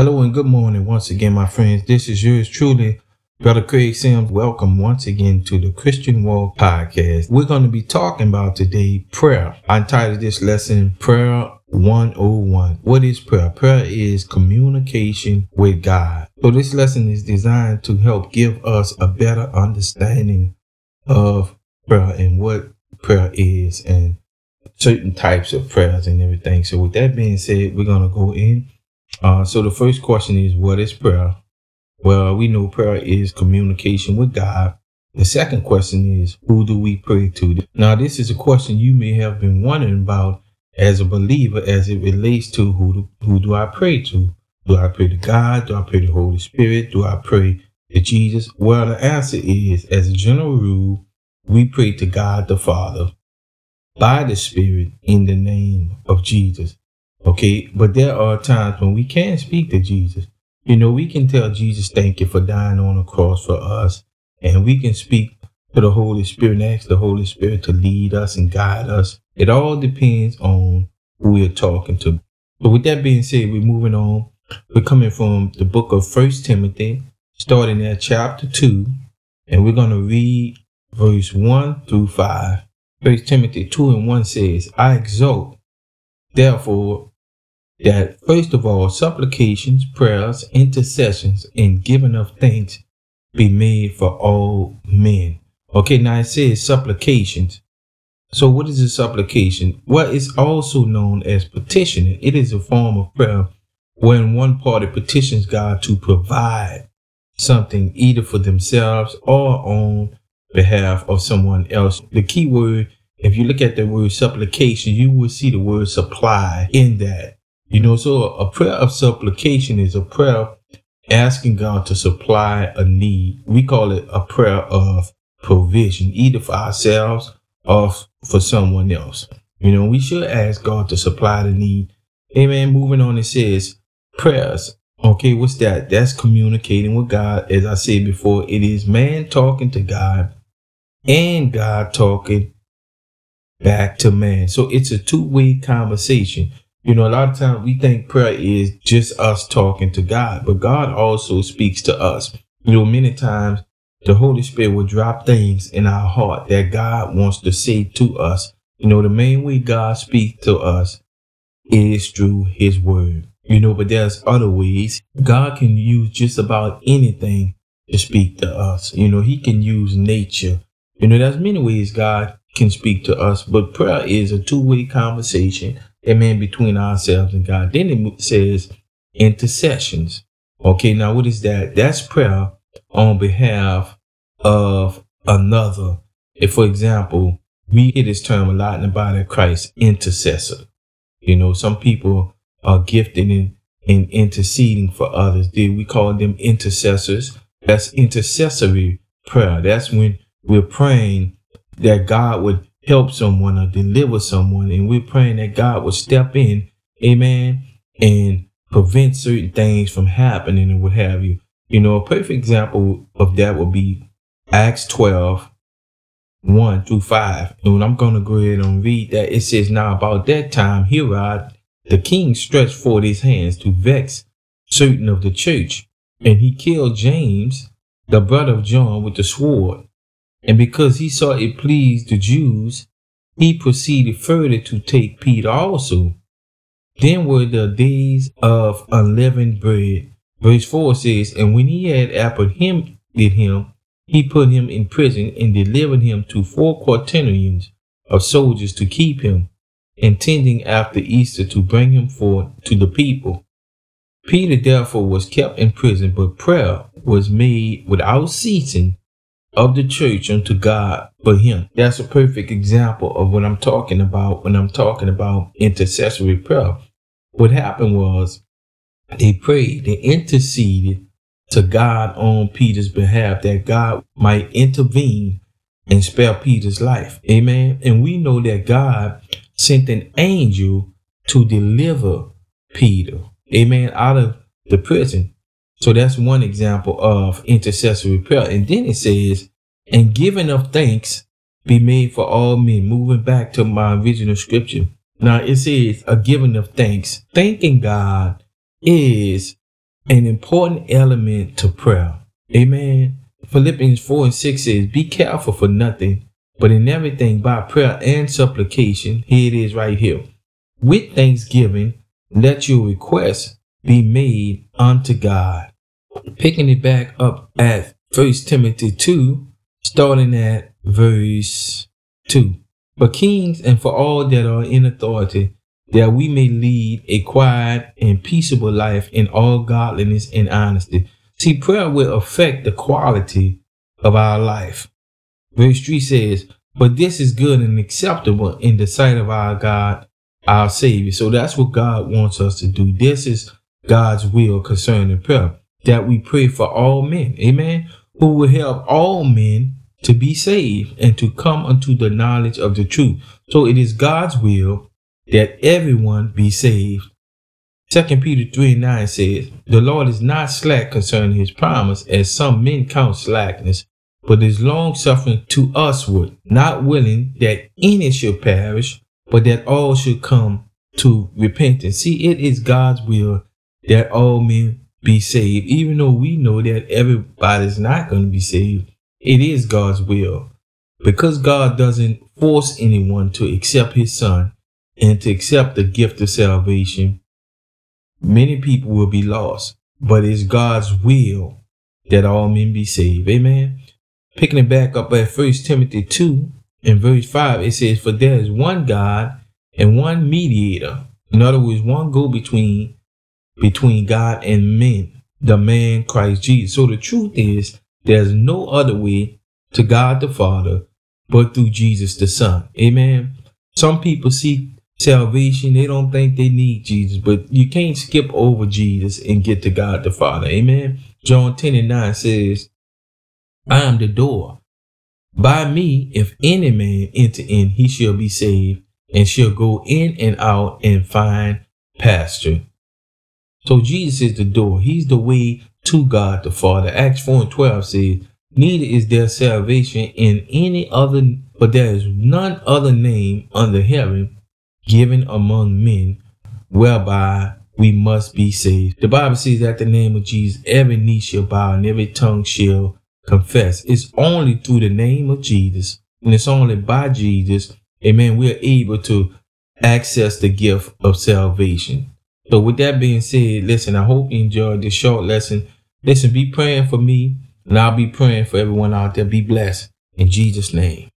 Hello and good morning once again, my friends. This is yours truly, Brother Craig Sims. Welcome once again to the Christian Walk Podcast. We're going to be talking about today prayer. I entitled this lesson Prayer 101. What is prayer? Prayer is communication with God. So this lesson is designed to help give us a better understanding of prayer and what prayer is and certain types of prayers and everything. So with that being said, we're going to go in uh, so the first question is, what is prayer? Well, we know prayer is communication with God. The second question is, who do we pray to? Now, this is a question you may have been wondering about as a believer as it relates to who do, who do I pray to? Do I pray to God? Do I pray to the Holy Spirit? Do I pray to Jesus? Well, the answer is, as a general rule, we pray to God the Father by the Spirit in the name of Jesus. Okay, but there are times when we can speak to Jesus. You know, we can tell Jesus, thank you for dying on the cross for us. And we can speak to the Holy Spirit and ask the Holy Spirit to lead us and guide us. It all depends on who we're talking to. But with that being said, we're moving on. We're coming from the book of First Timothy, starting at chapter 2, and we're going to read verse 1 through 5. First Timothy 2 and 1 says, I exhort, therefore, that first of all, supplications, prayers, intercessions, and giving of thanks be made for all men. Okay, now it says supplications. So, what is a supplication? Well, it's also known as petitioning. It is a form of prayer when one party petitions God to provide something either for themselves or on behalf of someone else. The key word, if you look at the word supplication, you will see the word supply in that. You know, so a prayer of supplication is a prayer asking God to supply a need. We call it a prayer of provision, either for ourselves or for someone else. You know, we should ask God to supply the need. Amen. Moving on, it says prayers. Okay, what's that? That's communicating with God. As I said before, it is man talking to God and God talking back to man. So it's a two way conversation. You know, a lot of times we think prayer is just us talking to God, but God also speaks to us. You know, many times the Holy Spirit will drop things in our heart that God wants to say to us. You know, the main way God speaks to us is through his word. You know, but there's other ways. God can use just about anything to speak to us. You know, he can use nature. You know, there's many ways God can speak to us, but prayer is a two-way conversation amen, between ourselves and God. Then it says intercessions. Okay, now what is that? That's prayer on behalf of another. If, for example, we hear this term a lot in the body of Christ, intercessor. You know, some people are gifted in, in interceding for others. We call them intercessors? That's intercessory prayer. That's when we're praying that God would help someone or deliver someone. And we're praying that God will step in, amen, and prevent certain things from happening and what have you. You know, a perfect example of that would be Acts 12, 1 through 5. And I'm going to go ahead and read that. It says, Now about that time, Herod, the king, stretched forth his hands to vex certain of the church, and he killed James, the brother of John, with the sword. And because he saw it pleased the Jews, he proceeded further to take Peter also. Then were the days of unleavened bread. Verse 4 says, And when he had apprehended him, he put him in prison and delivered him to four quaternions of soldiers to keep him, intending after Easter to bring him forth to the people. Peter therefore was kept in prison, but prayer was made without ceasing of the church unto God for him. That's a perfect example of what I'm talking about when I'm talking about intercessory prayer. What happened was they prayed, they interceded to God on Peter's behalf that God might intervene and spare Peter's life. Amen. And we know that God sent an angel to deliver Peter, amen, out of the prison. So that's one example of intercessory prayer. And then it says, and giving of thanks be made for all men. Moving back to my original scripture. Now it says a giving of thanks. Thanking God is an important element to prayer. Amen. Philippians 4 and 6 says, Be careful for nothing, but in everything by prayer and supplication. Here it is right here. With thanksgiving, let your requests be made unto God. Picking it back up at First Timothy 2, starting at verse 2. But kings and for all that are in authority, that we may lead a quiet and peaceable life in all godliness and honesty. See, prayer will affect the quality of our life. Verse 3 says, But this is good and acceptable in the sight of our God, our Savior. So that's what God wants us to do. This is God's will concerning prayer, that we pray for all men, amen, who will help all men to be saved and to come unto the knowledge of the truth. So it is God's will that everyone be saved. 2 Peter 3 and 9 says, The Lord is not slack concerning his promise, as some men count slackness, but is long suffering to usward, not willing that any should perish, but that all should come to repentance. See, it is God's will that all men be saved, even though we know that everybody's not going to be saved. It is God's will. Because God doesn't force anyone to accept his son and to accept the gift of salvation, many people will be lost. But it's God's will that all men be saved. Amen. Picking it back up at First Timothy 2 in verse 5, it says, For there is one God and one mediator. In other words, one go between between God and men, the man Christ Jesus. So the truth is there's no other way to God the Father but through Jesus the Son. Amen. Some people seek salvation, they don't think they need Jesus, but you can't skip over Jesus and get to God the Father. Amen. John 10 and 9 says, I am the door. By me, if any man enter in, he shall be saved and shall go in and out and find pasture. So Jesus is the door. He's the way to God the Father. Acts 4 and 12 says, Neither is there salvation in any other, but there is none other name under heaven given among men whereby we must be saved. The Bible says that the name of Jesus, every knee shall bow and every tongue shall confess. It's only through the name of Jesus, and it's only by Jesus, amen, we're able to access the gift of salvation. So with that being said, listen, I hope you enjoyed this short lesson. Listen, be praying for me, and I'll be praying for everyone out there. Be blessed in Jesus' name.